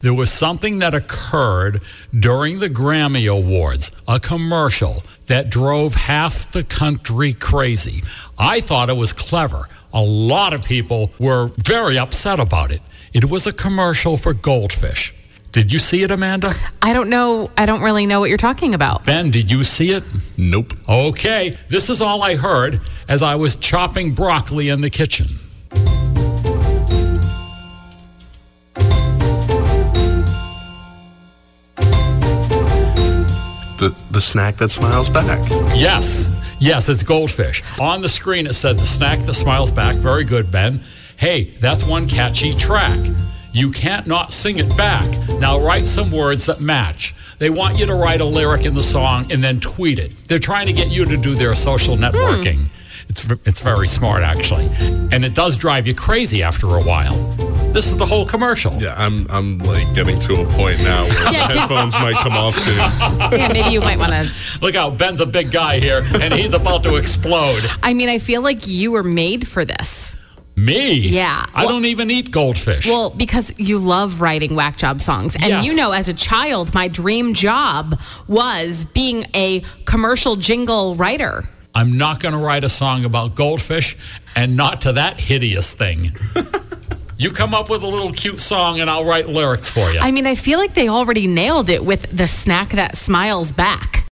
There was something that occurred during the Grammy Awards, a commercial that drove half the country crazy. I thought it was clever. A lot of people were very upset about it. It was a commercial for goldfish. Did you see it, Amanda? I don't know. I don't really know what you're talking about. Ben, did you see it? Nope. Okay, this is all I heard as I was chopping broccoli in the kitchen. The the snack that smiles back. Yes, yes, it's goldfish. On the screen, it said the snack that smiles back. Very good, Ben. Hey, that's one catchy track. You can't not sing it back. Now write some words that match. They want you to write a lyric in the song and then tweet it. They're trying to get you to do their social networking. Hmm. It's, it's very smart, actually. And it does drive you crazy after a while. This is the whole commercial. Yeah, I'm I'm like getting to a point now where Yeah. the headphones might come off soon. Yeah, maybe you might want to. Look out, Ben's a big guy here, and he's about to explode. I mean, I feel like you were made for this. Me? Yeah. I Well- don't even eat goldfish. Well, because you love writing whack job songs. And Yes. you know, as a child, my dream job was being a commercial jingle writer. I'm not going to write a song about goldfish and not to that hideous thing. you come up with a little cute song and I'll write lyrics for you. I mean, I feel like they already nailed it with the snack that smiles back.